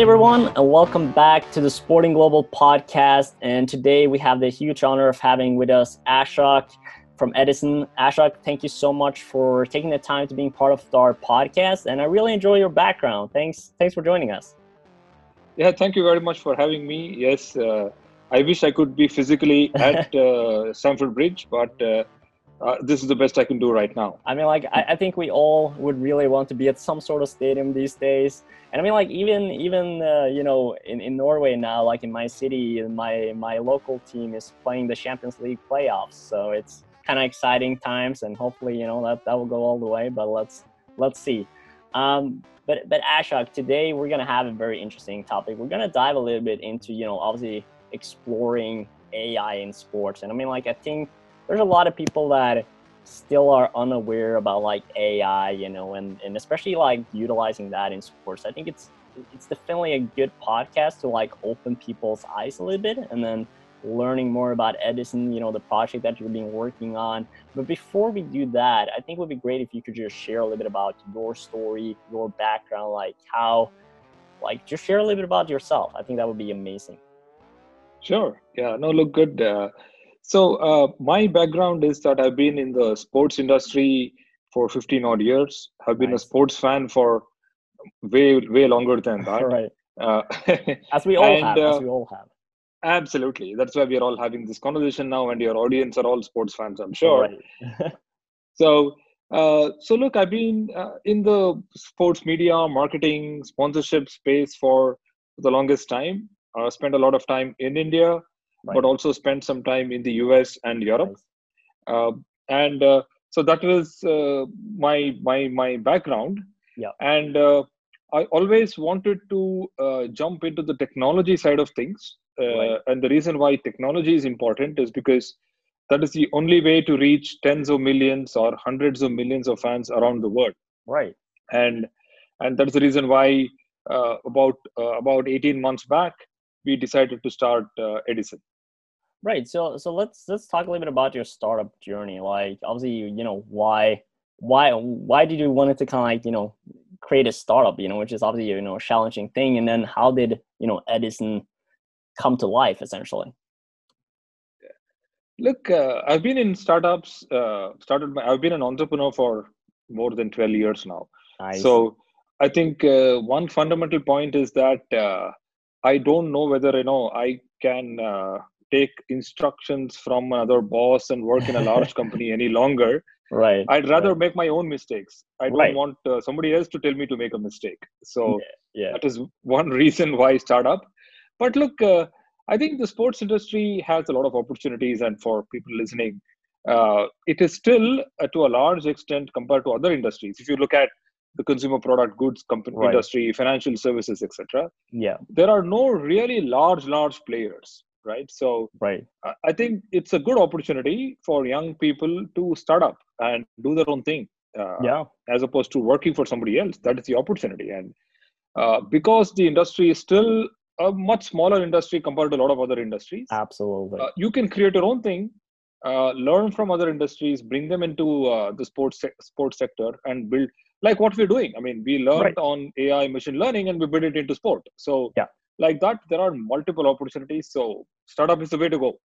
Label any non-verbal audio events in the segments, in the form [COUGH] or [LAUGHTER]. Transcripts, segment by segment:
Hi, everyone, and welcome back to the Sporting Global podcast. And today we have the huge honor of having with us Ashok from Edison. Ashok, thank you so much for taking the time to being part of our podcast. And I really enjoy your background. Thanks, thanks for joining us. Yeah, thank you very much for having me. Yes, uh, I wish I could be physically at [LAUGHS] uh, Stamford Bridge, but uh, uh, this is the best I can do right now. I mean, like, I, I, think we all would really want to be at some sort of stadium these days. And I mean, like, even even uh, you know, in, in Norway now, like in my city, my my local team is playing the Champions League playoffs. So it's kind of exciting times, and hopefully, you know, that that will go all the way. But let's let's see. Um, but but Ashok, today we're gonna have a very interesting topic. We're gonna dive a little bit into you know, obviously exploring AI in sports. And I mean, like, I think there's a lot of people that still are unaware about like AI, you know, and, and especially like utilizing that in sports. I think it's it's definitely a good podcast to like open people's eyes a little bit and then learning more about Edison, you know, the project that you've been working on. But before we do that, I think it would be great if you could just share a little bit about your story, your background, like how, like, just share a little bit about yourself. I think that would be amazing. Sure. Yeah. No, look good. Uh, so uh, my background is that I've been in the sports industry for 15 odd years. I've been nice. a sports fan for way way longer than that. [LAUGHS] right. Uh, [LAUGHS] as we all and, have. Uh, as we all have. Absolutely. That's why we are all having this conversation now, and your audience are all sports fans, I'm sure. Right. [LAUGHS] so, uh, so look, I've been uh, in the sports media, marketing, sponsorship space for the longest time. I uh, spent a lot of time in India, right. but also spent some time in the US and Europe. Nice. Uh, and uh, so that was uh, my my my background. Yeah. And uh, I always wanted to uh, jump into the technology side of things. Right. And the reason why technology is important is because that is the only way to reach tens of millions or hundreds of millions of fans around the world. Right. And and that's the reason why uh, about uh, about 18 months back we decided to start uh, Edison. Right. So so let's let's talk a little bit about your startup journey. Like obviously, you, you know, why why why did you want to kind of like you know create a startup? You know, which is obviously you know a challenging thing. And then how did you know Edison come to life essentially? Look, uh, I've been in startups. Uh, started. My, I've been an entrepreneur for more than twelve years now. Nice. So I think uh, one fundamental point is that uh, I don't know whether you know I can uh, take instructions from another boss and work in a large [LAUGHS] company any longer right i'd rather right. make my own mistakes i don't right. want uh, somebody else to tell me to make a mistake so yeah, yeah. that is one [LAUGHS] reason why startup but look uh, i think the sports industry has a lot of opportunities and for people listening uh, it is still uh, to a large extent compared to other industries if you look at the consumer product goods company right. industry financial services etc yeah. there are no really large large players right? So right. I think it's a good opportunity for young people to start up and do their own thing uh, yeah. as opposed to working for somebody else. That is the opportunity. And uh, because the industry is still a much smaller industry compared to a lot of other industries absolutely. uh, you can create your own thing uh, learn from other industries bring them into uh, the sports se- sports sector and build like what we're doing. I mean we learned right. on ai machine learning and we build it into sport. So yeah. like that there are multiple opportunities. So startup is the way to go.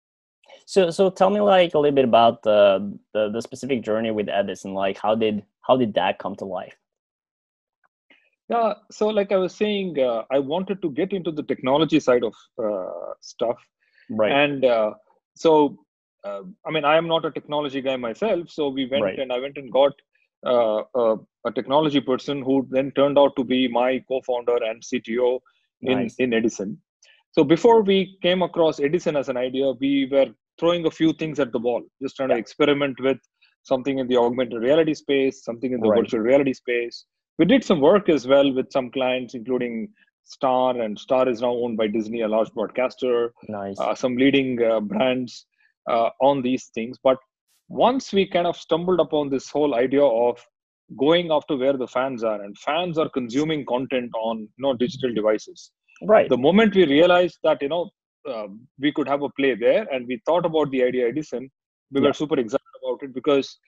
So so tell me like a little bit about the the, the specific journey with edison like how did how did that come to life? Yeah so like i was saying uh, i wanted to get into the technology side of uh, stuff. Right. And uh, so uh, i mean i am not a technology guy myself so we went right. and i went and got uh, a technology person who then turned out to be my co-founder and cto in, nice. in Edison. So before we came across Edison as an idea, we were throwing a few things at the wall, just trying yeah. to experiment with something in the augmented reality space, something in the right. virtual reality space. We did some work as well with some clients, including Star, and Star is now owned by Disney, a large broadcaster. Nice. Uh, some leading uh, brands uh, on these things. But once we kind of stumbled upon this whole idea of going after where the fans are and fans are consuming content on you know digital devices right the moment we realized that you know uh, we could have a play there and we thought about the idea edison we yeah. were super excited about it because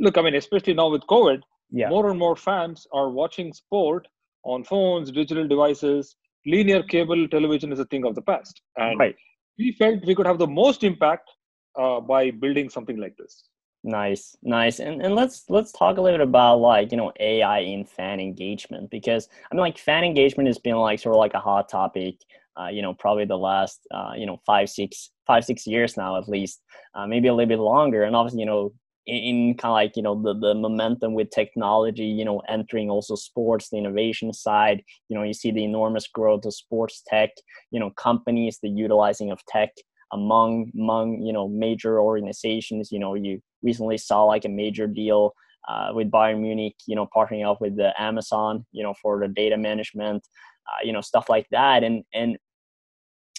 look i mean especially now with covid yeah. more and more fans are watching sport on phones digital devices linear cable television is a thing of the past and right. we felt we could have the most impact uh, by building something like this. Nice nice. And and let's let's talk a little bit about like you know ai in fan engagement because i mean like fan engagement has been like sort of like a hot topic uh, you know probably the last uh, you know five six five six years now at least uh, maybe a little bit longer. And obviously you know in, kind of like you know the, the momentum with technology you know entering also sports the innovation side you know you see the enormous growth of sports tech you know companies the utilizing of tech among among you know major organizations. You know you recently saw like a major deal uh, with Bayern Munich you know partnering up with the Amazon you know for the data management uh, you know stuff like that. And and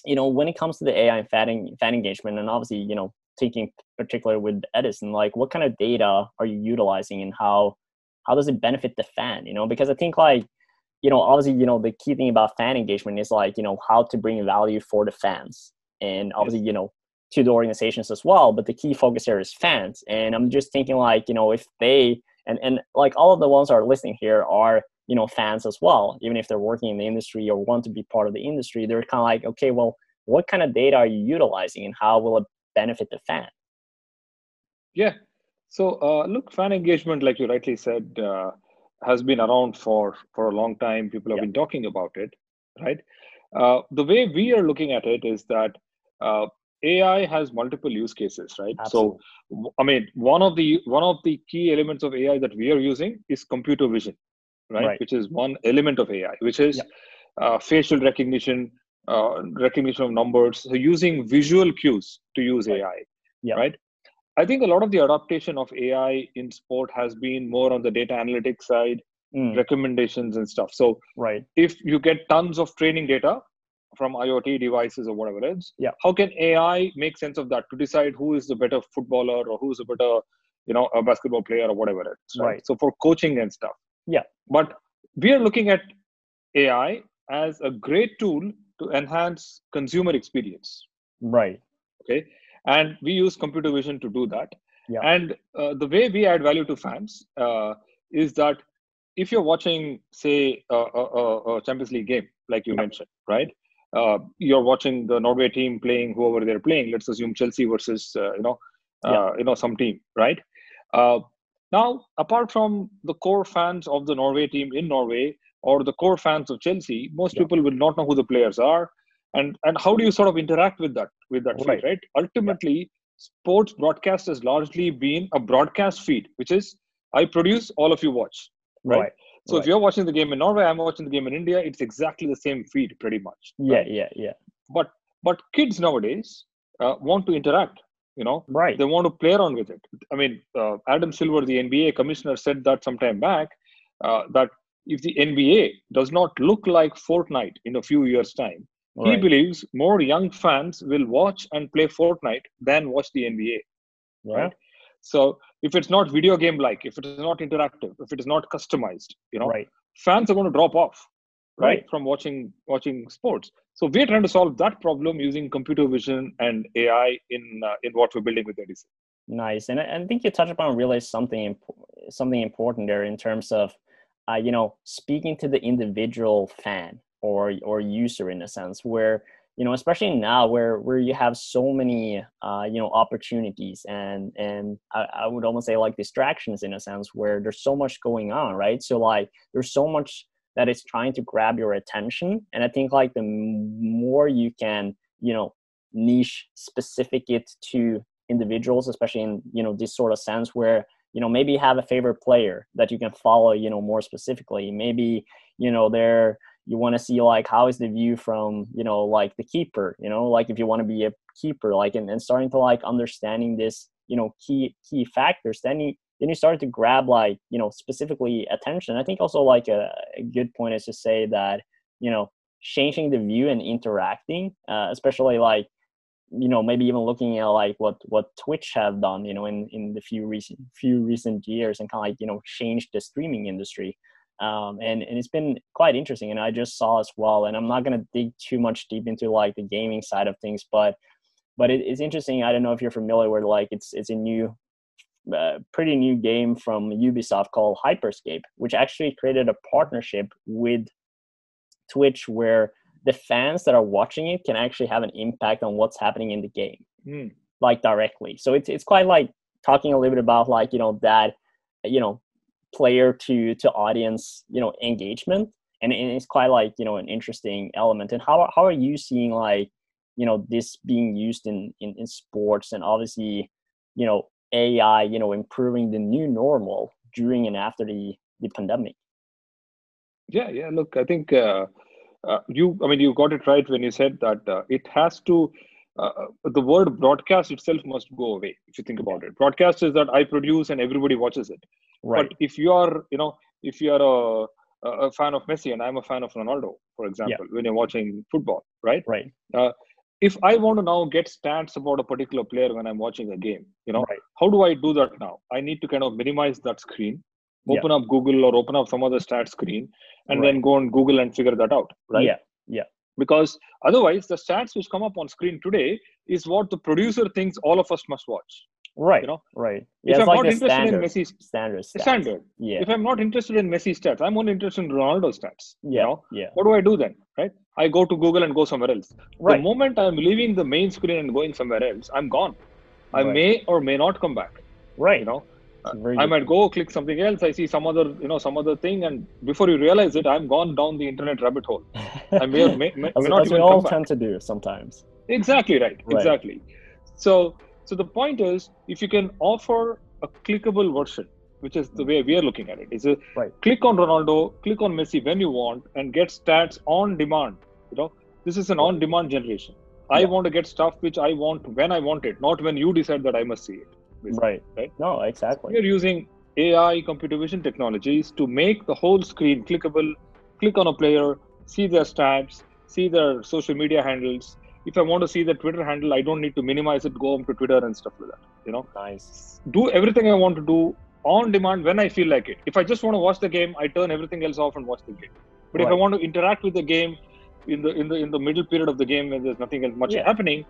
you know when it comes to the AI and fan, fan engagement and obviously you know taking particular with Edison, like what kind of data are you utilizing and how how does it benefit the fan? You know, because I think like you know obviously you know the key thing about fan engagement is like you know how to bring value for the fans and obviously you know to the organizations as well but the key focus here is fans. And i'm just thinking like you know if they and and like all of the ones that are listening here are you know fans as well. Even if they're working in the industry or want to be part of the industry they're kind of like okay well what kind of data are you utilizing and how will it benefit the fan? Yeah. So uh, look fan engagement like you rightly said uh, has been around for for a long time. People have yeah. been talking about it right? Uh, the way we are looking at it is that uh, ai has multiple use cases right Absolutely. so i mean one of the one of the key elements of ai that we are using is computer vision right, right. which is one element of ai which is yeah. uh, facial recognition uh, recognition of numbers so using visual cues to use right. ai yeah. right i think a lot of the adaptation of ai in sport has been more on the data analytics side mm. recommendations and stuff so right if you get tons of training data from iot devices or whatever else yeah. How can ai make sense of that to decide who is the better footballer or who's a better you know a basketball player or whatever else right, right. so for coaching and stuff. Yeah. But we are looking at ai as a great tool to enhance consumer experience. Right. Okay? And we use computer vision to do that. Yeah. and uh, the way we add value to fans uh, is that if you're watching, say, a, a, a Champions League game, like you mentioned, right? Uh, you're watching the Norway team playing whoever they're playing. Let's assume Chelsea versus uh, you know, uh, you know, some team, right? Uh, now, apart from the core fans of the Norway team in Norway or the core fans of Chelsea, most yeah. people will not know who the players are, and and how do you sort of interact with that with that right. feed, right? Ultimately, yeah. sports broadcast has largely been a broadcast feed, which is I produce, all of you watch right? right. So right. if you're watching the game in Norway, I'm watching the game in India. It's exactly the same feed, pretty much. Right? Yeah, yeah, yeah. But but kids nowadays uh, want to interact. You know, right? They want to play around with it. I mean, uh, Adam Silver, the NBA commissioner, said that some time back uh, that if the NBA does not look like Fortnite in a few years' time, right. he believes more young fans will watch and play Fortnite than watch the NBA. Right? So if it's not video game like, if it is not interactive, if it is not customized, you know, right. fans are going to drop off, right, right, from watching watching sports. So we're trying to solve that problem using computer vision and AI in uh, in what we're building with Edison. Nice, and I, I think you touched upon really something something important there in terms of, uh, you know, speaking to the individual fan or or user in a sense where you know especially now where where you have so many uh, you know opportunities and and I, I, would almost say like distractions in a sense where there's so much going on right? So like there's so much that is trying to grab your attention. And i think like the more you can you know niche specific it to individuals especially in you know this sort of sense where you know maybe have a favorite player that you can follow you know more specifically. Maybe you know they're you want to see like how is the view from you know like the keeper you know? Like if you want to be a keeper like and, and starting to like understanding this you know key key factors then you then you start to grab like you know specifically attention. I think also like a, a good point is to say that you know changing the view and interacting uh, especially like you know maybe even looking at like what what twitch have done you know in in the few recent few recent years and kind of like you know changed the streaming industry um, and and it's been quite interesting. And I just saw as well. And I'm not gonna dig too much deep into like the gaming side of things, but but it, it's interesting. I don't know if you're familiar with like it's it's a new, uh, pretty new game from Ubisoft called Hyperscape, which actually created a partnership with Twitch where the fans that are watching it can actually have an impact on what's happening in the game, mm. like directly. So it's it's quite like talking a little bit about like you know that you know player to to audience you know engagement. And, it's quite like you know an interesting element. And how, how are you seeing like you know this being used in, in in sports and obviously you know ai you know improving the new normal during and after the the pandemic? Yeah yeah look i think uh, uh, you i mean you got it right when you said that uh, it has to uh, the word broadcast itself must go away if you think about it broadcast is that i produce and everybody watches it right but if you are you know if you are a a fan of Messi and I'm a fan of Ronaldo, for example, yeah. when you're watching football, right? Right. Uh, if I want to now get stats about a particular player when I'm watching a game, you know, right. how do I do that now? I need to kind of minimize that screen, open yeah. up Google or open up some other stat screen, and right. then go on Google and figure that out, right? Yeah. Yeah. Because otherwise, the stats which come up on screen today is what the producer thinks all of us must watch. Right. You know, right. Yeah, if I'm like not interested standard, in Messi's standard, stats. standard. Yeah. If I'm not interested in Messi stats, I'm only interested in Ronaldo stats. Yeah. You know? Yeah. What do I do then? Right. I go to Google and go somewhere else. Right. The moment I'm leaving the main screen and going somewhere else, I'm gone. I Right. may or may not come back. Right. You know, Uh, I might go click something else. I see some other, you know, some other thing, and before you realize it, I'm gone down the internet rabbit hole. I may, or may, may, as, may not we all come back. tend to do sometimes. Exactly right. Right. Exactly. So so the point is, if you can offer a clickable version, which is the mm. way we are looking at it, is a Right. click on Ronaldo, click on Messi when you want, and get stats on demand. You know, this is an on-demand generation. I Yeah. want to get stuff which I want when I want it, not when you decide that I must see it. Basically, Right. Right. No, exactly. We're using AI, computer vision technologies to make the whole screen clickable. Click on a player, see their stats, see their social media handles. If I want to see the Twitter handle, I don't need to minimize it, go on to Twitter and stuff like that. You know, Nice. do everything I want to do on demand when I feel like it. If I just want to watch the game, I turn everything else off and watch the game. But if I want to interact with the game in the in the in the middle period of the game when there's nothing else much Yeah. happening,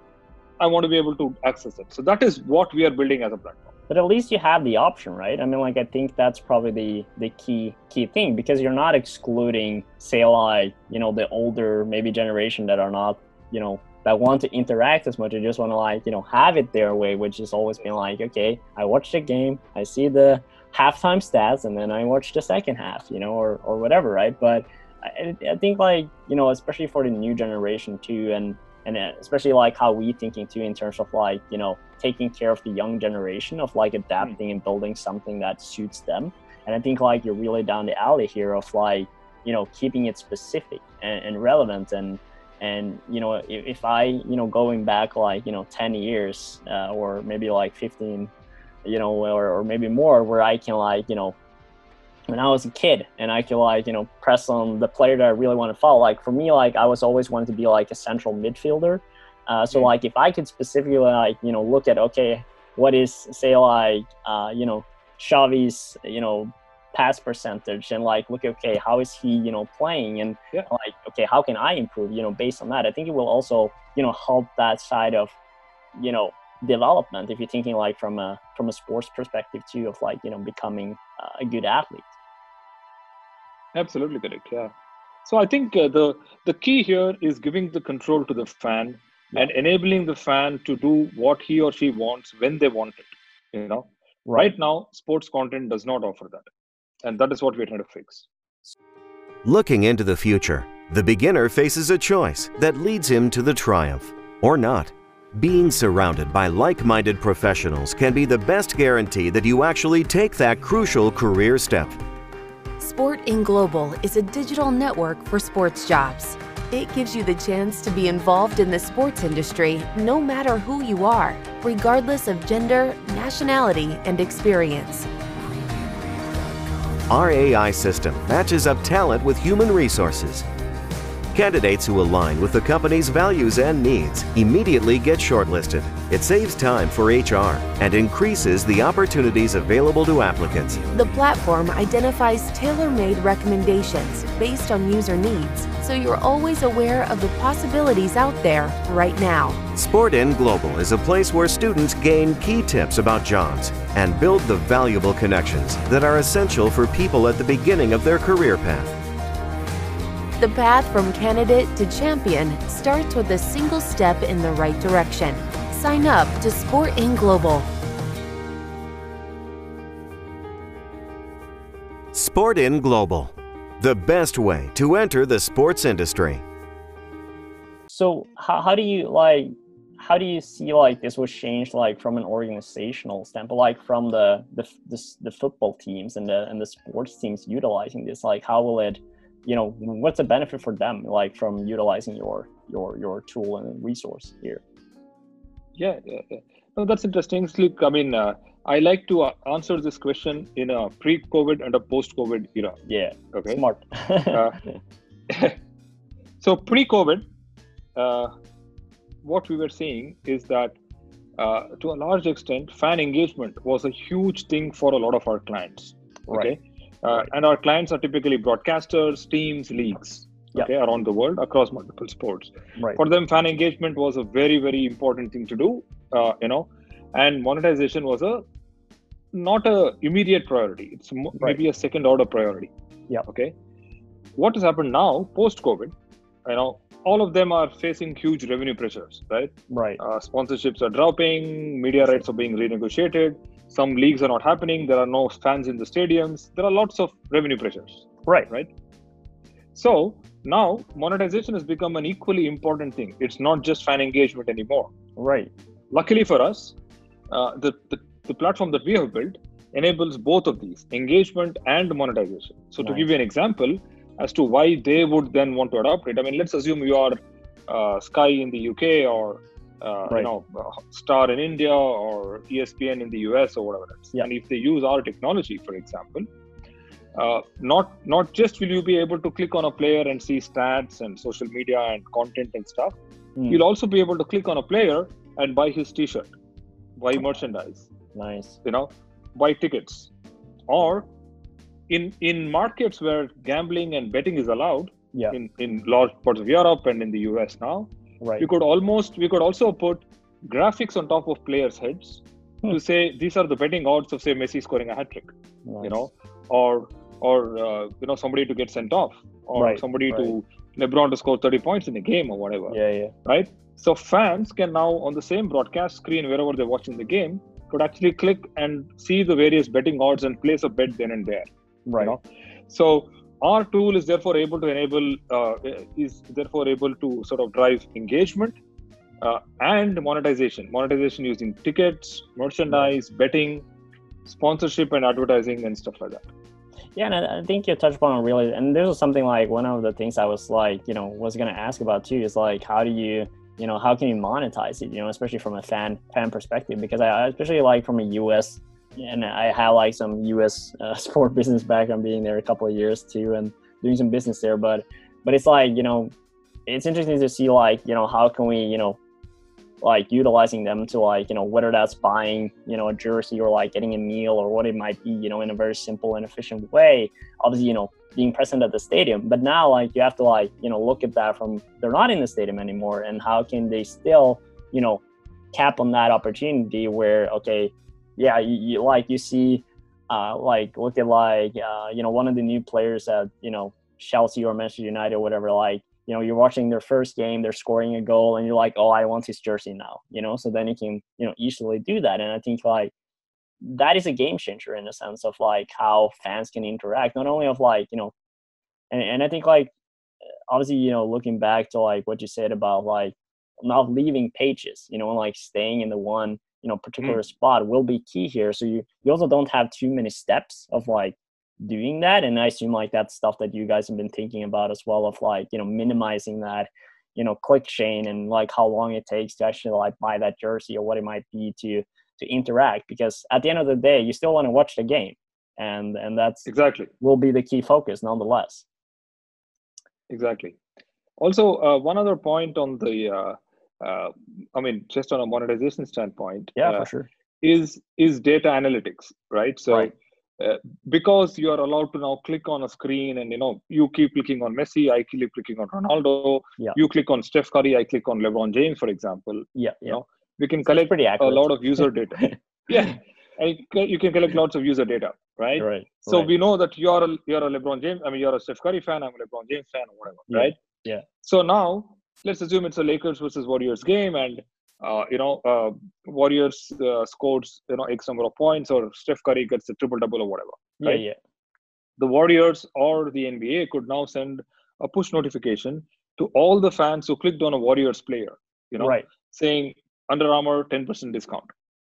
I want to be able to access it. So that is what we are building as a platform. but at least you have the option right i mean like i think that's probably the the key key thing because you're not excluding say like you know the older maybe generation that are not you know that want to interact as much They just want to like you know have it their way which has always been like okay i watch the game i see the halftime stats and then i watch the second half you know or or whatever right but I, I think like you know especially for the new generation too and and especially like how we thinking too in terms of like you know taking care of the young generation of like adapting and building something that suits them. And i think like you're really down the alley here of like you know keeping it specific and, and relevant. And and you know if, if i you know going back like you know 10 years uh, or maybe like 15 you know or, or maybe more where i can like you know when I was a kid and I could like, you know, press on the player that I really want to follow. Like for me, like I was always wanted to be like a central midfielder. Uh, so like if I could specifically like, you know, look at, okay, what is say like, uh, you know, Xavi's, you know, pass percentage and like, look, okay, how is he, you know, playing and Yeah. like, okay, how can I improve, you know, based on that, I think it will also, you know, help that side of, you know, development if you're thinking like from a from a sports perspective too of like you know becoming uh, a good athlete Absolutely correct. Yeah. So I think uh, the the key here is giving the control to the fan and enabling the fan to do what he or she wants when they want it. You know, right now sports content does not offer that, and that is what we're trying to fix. Looking into the future, the beginner faces a choice that leads him to the triumph or not. Being surrounded by like minded professionals can be the best guarantee that you actually take that crucial career step. Sport in Global is a digital network for sports jobs. It gives you the chance to be involved in the sports industry no matter who you are, regardless of gender, nationality, and experience. Our AI system matches up talent with human resources. Candidates who align with the company's values and needs immediately get shortlisted. It saves time for HR and increases the opportunities available to applicants. The platform identifies tailor made recommendations based on user needs, so you're always aware of the possibilities out there right now. SportIn Global is a place where students gain key tips about jobs and build the valuable connections that are essential for people at the beginning of their career path. The path from candidate to champion starts with a single step in the right direction. Sign up to Sport in Global. Sport in Global, the best way to enter the sports industry. So, how, how do you like how do you see like this was changed like from an organizational standpoint like from the the, the, the football teams and the and the sports teams utilizing this like how will it you know what's the benefit for them like from utilizing your your your tool and resource here yeah, yeah, yeah. no that's interesting look i mean uh, i like to uh, answer this question in a pre-covid and a post-covid era yeah okay smart [LAUGHS] uh, [LAUGHS] so pre-covid uh, what we were seeing is that uh, to a large extent, fan engagement was a huge thing for a lot of our clients. Okay. Right. Uh, and our clients are typically broadcasters, teams, leagues, okay, around the world across multiple sports. Right. For them, fan engagement was a very, very important thing to do, uh, you know, and monetization was a not a immediate priority. It's right. maybe a second order priority. Yeah. Okay. What has happened now, post COVID, you know, all of them are facing huge revenue pressures, right? Right. Uh, sponsorships are dropping, media rights are being renegotiated, some leagues are not happening, there are no fans in the stadiums, there are lots of revenue pressures. Right. Right. So now monetization has become an equally important thing. It's not just fan engagement anymore. Right. Luckily for us, uh, the, the, the platform that we have built enables both of these engagement and monetization. So, nice. to give you an example, as to why they would then want to adopt it. I mean, let's assume you are uh, Sky in the UK or uh, right. you know Star in India or ESPN in the US or whatever else. Yeah. And if they use our technology, for example, uh, not not just will you be able to click on a player and see stats and social media and content and stuff, mm. you'll also be able to click on a player and buy his T-shirt, buy merchandise. Nice. You know, buy tickets, or in in markets where gambling and betting is allowed yeah. in in large parts of Europe and in the US now, right. we could almost we could also put graphics on top of players' heads hmm. to say these are the betting odds of say Messi scoring a hat trick, nice. you know, or or uh, you know somebody to get sent off, or right. somebody right. to LeBron to score 30 points in a game or whatever. Yeah, yeah. Right. So fans can now on the same broadcast screen wherever they're watching the game could actually click and see the various betting odds and place a bet then and there. Right. You know? So our tool is therefore able to enable uh, is therefore able to sort of drive engagement uh, and monetization. Monetization using tickets, merchandise, betting, sponsorship, and advertising and stuff like that. Yeah, and I think you touched upon really, and this was something like one of the things I was like, you know, was going to ask about too is like, how do you, you know, how can you monetize it? You know, especially from a fan fan perspective, because I especially like from a U.S and I have like some U.S. Uh, [LAUGHS] sport business background, being there a couple of years too, and doing some business there. But but it's like you know, it's interesting to see like you know how can we you know like utilizing them to like you know whether that's buying you know a jersey or like getting a meal or what it might be you know in a very simple and efficient way obviously you know being present at the stadium but now like you have to like you know look at that from they're not in the stadium anymore and how can they still you know cap on that opportunity where okay yeah, you, you like you see, uh, like look at like uh, you know one of the new players at you know Chelsea or Manchester United or whatever. Like you know you're watching their first game, they're scoring a goal, and you're like, oh, I want his jersey now. You know, so then you can you know easily do that. And I think like that is a game changer in the sense of like how fans can interact, not only of like you know, and, and I think like obviously you know looking back to like what you said about like not leaving pages, you know, and like staying in the one you know particular mm. spot will be key here. So you you also don't have too many steps of like doing that. And i assume like that's stuff that you guys have been thinking about as well of like you know minimizing that you know click chain and like how long it takes to actually like buy that jersey or what it might be to to interact. Because at the end of the day you still want to watch the game. And and that's exactly. will be the key focus nonetheless. Exactly. Also uh, one other point on the uh, uh, I mean, just on a monetization standpoint, yeah, uh, for sure, is is data analytics, right? So. Right. Uh, because you are allowed to now click on a screen and you know you keep clicking on messi i keep clicking on ronaldo yeah. you click on steph curry i click on lebron james for example yeah, yeah. you know we can collect pretty a lot of user data [LAUGHS] yeah I, you can collect lots of user data right? Right. So right. we know that you're a you're a LeBron James. I mean, you're a Steph Curry fan. I'm a LeBron James fan, or whatever, Yeah. right? Yeah. So now let's assume it's a Lakers versus Warriors game, and uh, you know, uh, Warriors uh, scores you know X number of points, or Steph Curry gets a triple double or whatever. yeah, right? yeah. The Warriors or the NBA could now send a push notification to all the fans who clicked on a Warriors player, you know, right. saying Under Armour 10% discount.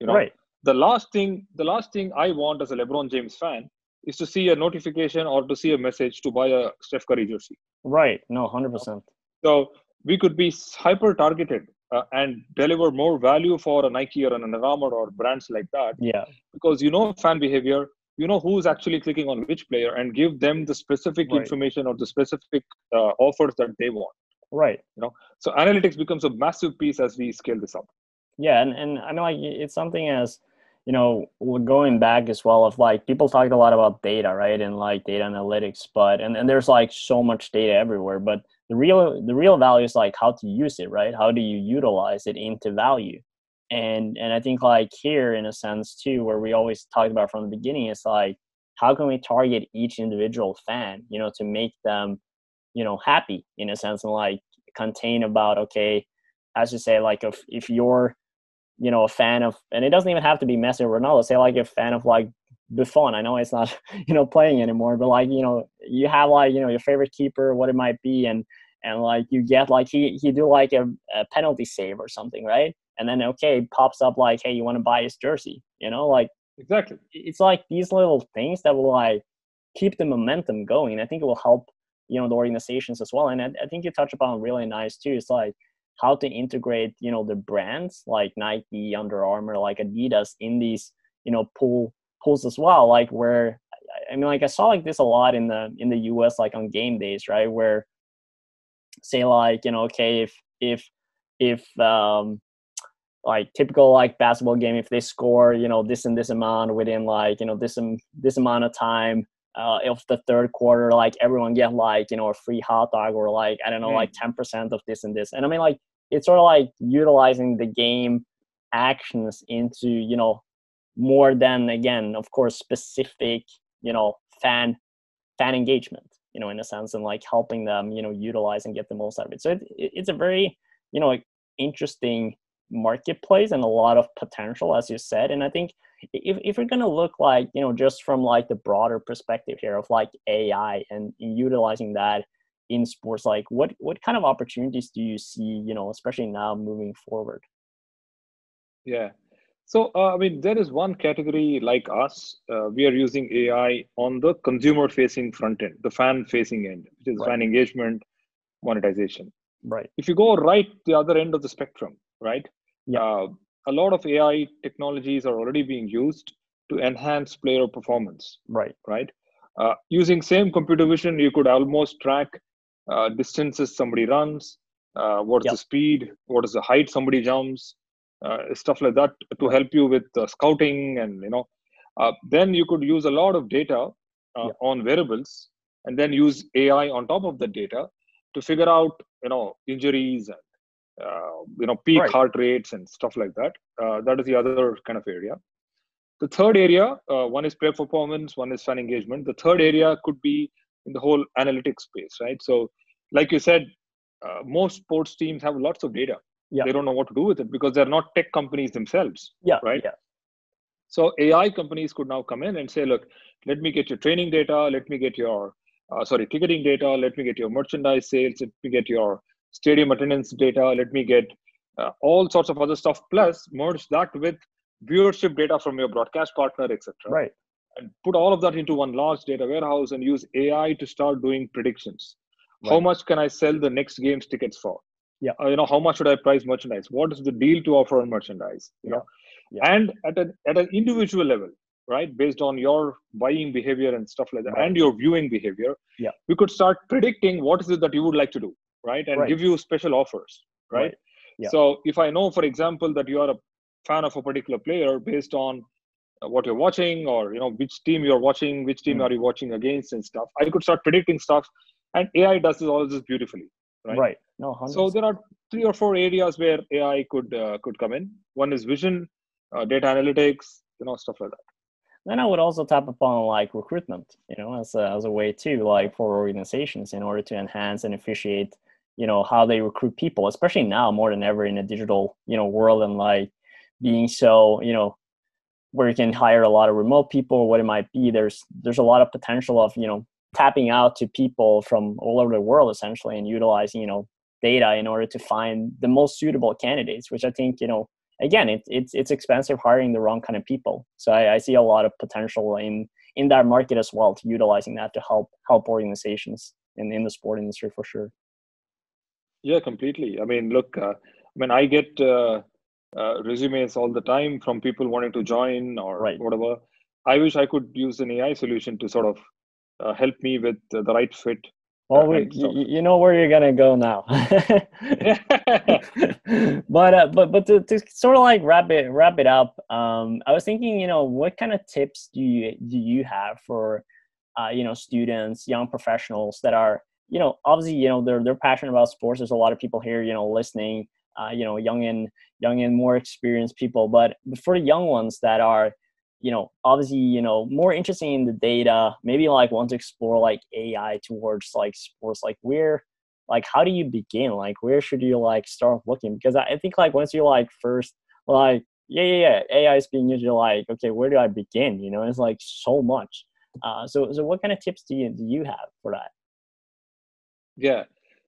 You know, Right. the last thing the last thing I want as a LeBron James fan is to see a notification or to see a message to buy a Steph Curry jersey. Right. No, hundred percent. So we could be hyper targeted uh, and deliver more value for a Nike or an Armour or brands like that Yeah. because you know fan behavior, you know who's actually clicking on which player, and give them the specific Right. information or the specific uh, offers that they want. Right. You know, so analytics becomes a massive piece as we scale this up. Yeah, and, and I mean like it's something as you know going back as well of like people talked a lot about data right and like data analytics but and, and there's like so much data everywhere but the real the real value is like how to use it right? How do you utilize it into value? And and i think like here in a sense too where we always talked about from the beginning is like how can we target each individual fan you know to make them you know happy in a sense and like contain about okay as you say like if if you're you know a fan of and it doesn't even have to be Messi or Ronaldo say like you're a fan of like Buffon I know it's not [LAUGHS] you know playing anymore but like you know you have like you know your favorite keeper what it might be and and like you get like he he do like a, a penalty save or something right and then okay pops up like hey you want to buy his jersey you know like Exactly. it's like these little things that will like keep the momentum going. I think it will help you know the organizations as well. And I, I think you touch upon really nice too. It's like how to integrate you know the brands like Nike, Under Armour, like Adidas in these you know pool pools as well. Like where I- I mean like I saw like this a lot in the in the US like on game days, right? Where say like you know okay if if if um like typical like basketball game if they score you know this and this amount within like you know this and this amount of time uh of the third quarter like everyone get like you know a free hot dog or like i don't know Mm. like 10% of this and this. And i mean like it's sort of like utilizing the game actions into you know more than again of course specific you know fan fan engagement you know in a sense and like helping them you know utilize and get the most out of it. So it, it- it's a very you know like, interesting marketplace and a lot of potential as you said. And i think if, if we're going to look like you know just from like the broader perspective here of like ai and, and utilizing that in sports like what what kind of opportunities do you see you know especially now moving forward Yeah. So, uh, I mean, there is one category like us. Uh, we are using AI on the consumer facing front end, the fan facing end, which is Right. fan engagement, monetization. right If you go right the other end of the spectrum, right? Yeah. Uh, a lot of AI technologies are already being used to enhance player performance, right right? Uh, using same computer vision, you could almost track uh, distances somebody runs, uh, what's Yep. the speed, what is the height somebody jumps, uh, stuff like that to help you with scouting and you know. Uh, then you could use a lot of data uh, Yep. on variables, and then use AI on top of the data to figure out you know injuries and you know peak Right. heart rates and stuff like that. Uh, that is the other kind of area. The third area, uh, one is player performance, one is fan engagement. The third area could be in the whole analytics space, right? So, like you said, uh, most sports teams have lots of data. Yeah. They don't know what to do with it because they're not tech companies themselves. yeah Right. yeah So AI companies could now come in and say, look, let me get your training data, let me get your uh, sorry ticketing data, let me get your merchandise sales, let me get your stadium attendance data, let me get uh, all sorts of other stuff. Plus, merge that with viewership data from your broadcast partner, etc. right And put all of that into one large data warehouse and use AI to start doing predictions. How much can I sell the next game's tickets for? Yeah. Uh, you know, how much should I price merchandise? What is the deal to offer on merchandise? You Yeah. know, Yeah. and at an at an individual level, right, based on your buying behavior and stuff like that, Right. and your viewing behavior, Yeah. we could start predicting what is it that you would like to do, right, and Right. give you special offers, right? Right. Yeah. So if I know, for example, that you are a fan of a particular player based on uh, what you're watching or you know which team you're watching which team Mm. are you watching against and stuff i could start predicting stuff and ai does this, all this beautifully right, Right. no 100%. so there are three or four areas where ai could uh, could come in one is vision uh, data analytics you know stuff like that then I would also tap upon like recruitment, you know, as a, as a way too, like for organizations in order to enhance and officiate, you know, how they recruit people, especially now more than ever in a digital, you know, world and like being so, you know, where you can hire a lot of remote people what it might be. There's there's a lot of potential of, you know, tapping out to people from all over the world essentially and utilizing, you know, data in order to find the most suitable candidates, which I think, you know, again, it, it's it's expensive hiring the wrong kind of people. So I, I, see a lot of potential in in that market as well to utilizing that to help help organizations in in the sport industry for sure. Yeah, completely. I mean, look, uh, I mean, I get uh, uh, resumes all the time from people wanting to join or right. whatever. I wish I could use an AI solution to sort of uh, help me with the right fit well, we, you, you, know where you're gonna go now. [LAUGHS] [LAUGHS] but uh, but but to, to sort of like wrap it wrap it up, um, I was thinking, you know, what kind of tips do you do you have for, uh, you know, students, young professionals that are, you know, obviously, you know, they're they're passionate about sports. There's a lot of people here, you know, listening, uh, you know, young and young and more experienced people. But for the young ones that are you know obviously you know more interested in the data maybe like want to explore like ai towards like sports like where like how do you begin? Like where should you like start looking? Because i think like once you like first like yeah yeah yeah ai is being used you're like okay where do i begin? You know it's like so much. Uh so so what kind of tips do you do you have for that yeah.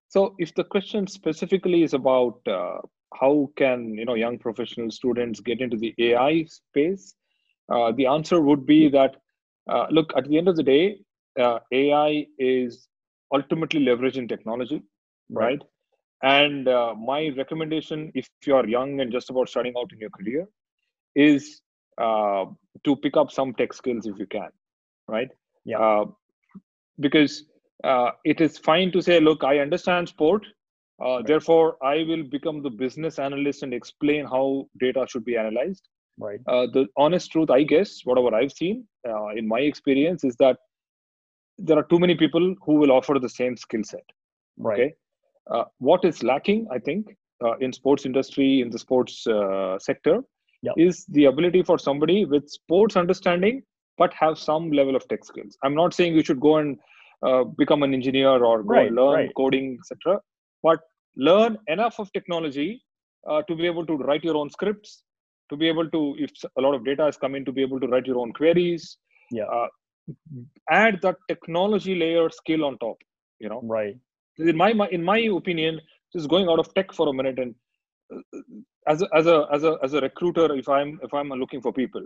So if the question specifically is about uh, how can you know young professional students get into the ai space uh, the answer would be that uh, look at the end of the day uh, ai is ultimately leveraging technology right, right? and uh, my recommendation if you're young and just about starting out in your career is uh, to pick up some tech skills if you can right? Yeah uh, it is fine to say look i understand sport right. therefore i will become the business analyst and explain how data should be analyzed Right. Uh, the honest truth, I guess, whatever I've seen uh, in my experience, is that there are too many people who will offer the same skill set. Right. Okay. Uh, what is lacking, I think, uh, in sports industry, in the sports uh, sector, yep. is the ability for somebody with sports understanding but have some level of tech skills. I'm not saying you should go and uh, become an engineer or go right, learn right. coding, etc. But learn enough of technology to be able to write your own scripts, to be able to if a lot of data has come in to be able to write your own queries yeah uh, add that technology layer skill on top you know right in my in my opinion just going out of tech for a minute and uh, as a, as a as a as a recruiter if i'm if i'm looking for people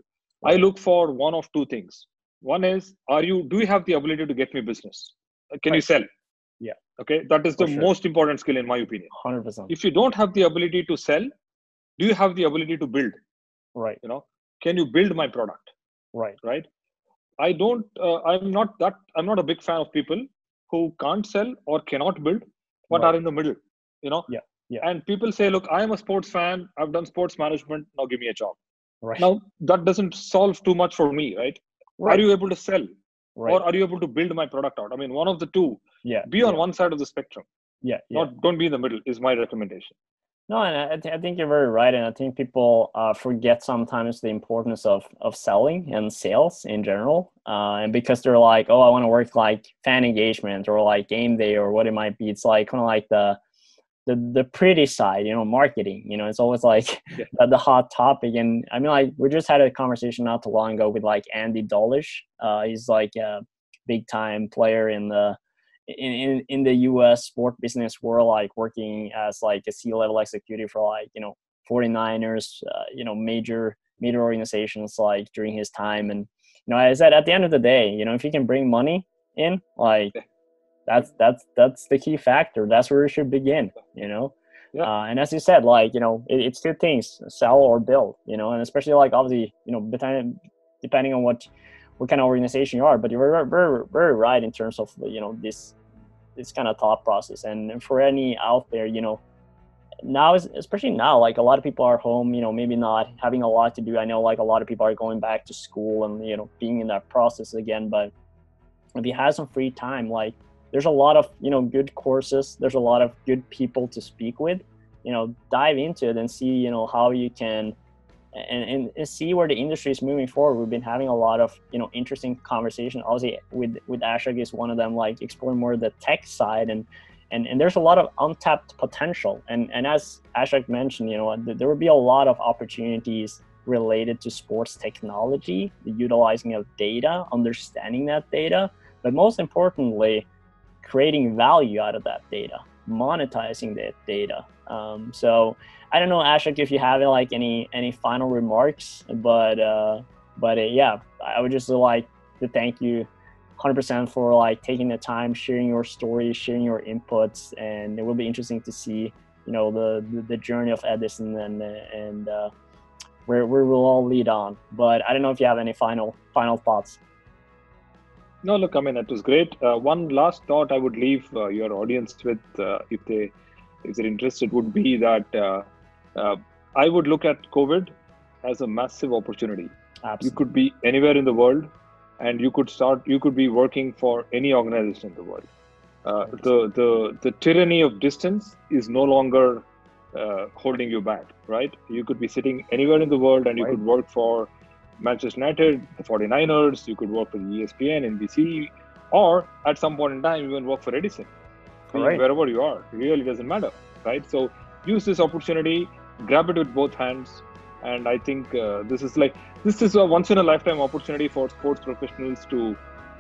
right. i look for one of two things one is are you do you have the ability to get me business? Can right. you sell? Yeah. Okay that is the sure. most important skill in my opinion. 100% if you don't have the ability to sell do you have the ability to build? Right. You know can you build my product? Right. Right? I don't uh, i'm not that i'm not a big fan of people who can't sell or cannot build but right. are in the middle you know? Yeah yeah. And people say look i am a sports fan. I've done sports management. Now give me a job. Right. Now that doesn't solve too much for me right, right. are you able to sell right. or are you able to build my product out i mean one of the two yeah be on yeah. one side of the spectrum yeah, yeah. not don't be in the middle is my recommendation no, and I, th- I, think you're very right, and I think people uh, forget sometimes the importance of of selling and sales in general, uh, and because they're like, oh, I want to work like fan engagement or like game day or what it might be. It's like kind of like the the the pretty side, you know, marketing. You know, it's always like [LAUGHS] yeah. the, the, hot topic. And I mean, like we just had a conversation not too long ago with like Andy Dolich. Uh, he's like a big time player in the in, in, in the US sport business world, like working as like a C-level executive for like, you know, 49ers, uh, you know, major, major organizations like during his time. And, you know, I said at the end of the day, you know, if you can bring money in, like that's, that's, that's the key factor. That's where it should begin, you know? Yeah. Uh, and as you said, like, you know, it, it's two things, sell or build, you know, and especially like obviously, you know, depending, depending on what, what kind of organization you are, but you're very, very, very right in terms of, you know, this this kind of thought process. And for any out there, you know, now is especially now, like a lot of people are home, you know, maybe not having a lot to do. I know like a lot of people are going back to school and you know being in that process again. But if you have some free time, like there's a lot of you know good courses. There's a lot of good people to speak with. You know, dive into it and see you know how you can and, and see where the industry is moving forward. We've been having a lot of you know interesting conversation. Obviously, with with Ashok is one of them, like exploring more the tech side and. And, and there's a lot of untapped potential. And, and as Ashok mentioned, you know, there will be a lot of opportunities related to sports technology, the utilizing of data, understanding that data, but most importantly, creating value out of that data, monetizing that data. Um, so I don't know, Ashok, if you have like any any final remarks, but uh, but uh, yeah, I would just like to thank you 100% for like taking the time, sharing your story, sharing your inputs, and it will be interesting to see you know the the, the journey of Edison and and uh, where where we'll all lead on. But I don't know if you have any final final thoughts. No, look, I mean that was great. Uh, one last thought I would leave uh, your audience with, uh, if they if they're interested, would be that uh, uh, I would look at COVID as a massive opportunity. Absolutely. You could be anywhere in the world, and you could start. You could be working for any organization in the world. Uh, the the the tyranny of distance is no longer uh, holding you back, right? You could be sitting anywhere in the world, and you right. could work for Manchester United, the 49ers. You could work for ESPN, NBC, or at some point in time, even work for Edison. Right. Wherever you are, it really doesn't matter, right? So use this opportunity grab it with both hands and i think uh, this is like this is a once in a lifetime opportunity for sports professionals to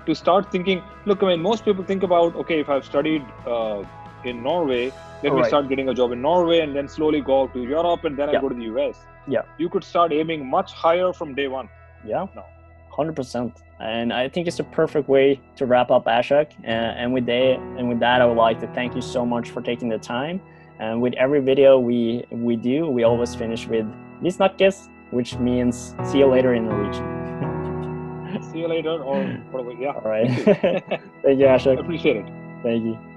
to start thinking look i mean most people think about okay if i've studied uh, in norway let me start getting a job in norway and then slowly go out to europe and then yeah. i go to the us yeah you could start aiming much higher from day one yeah no 100% and i think it's a perfect way to wrap up ashok and, and with that and with that i would like to thank you so much for taking the time and with every video we we do, we always finish with "Vis snakkes," which means "See you later" in Norwegian. [LAUGHS] See you later, or [LAUGHS] whatever. Yeah. All right. [LAUGHS] Thank you, Ashok. Appreciate it. Thank you.